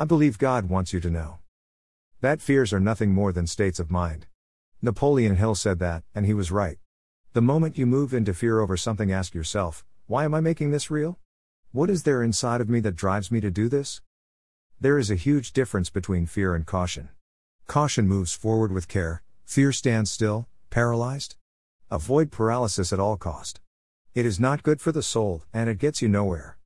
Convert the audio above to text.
I believe God wants you to know. That fears are nothing more than states of mind. Napoleon Hill said that, and he was right. The moment you move into fear over something, ask yourself, why am I making this real? What is there inside of me that drives me to do this? There is a huge difference between fear and caution. Caution moves forward with care, fear stands still, paralyzed. Avoid paralysis at all cost. It is not good for the soul, and it gets you nowhere.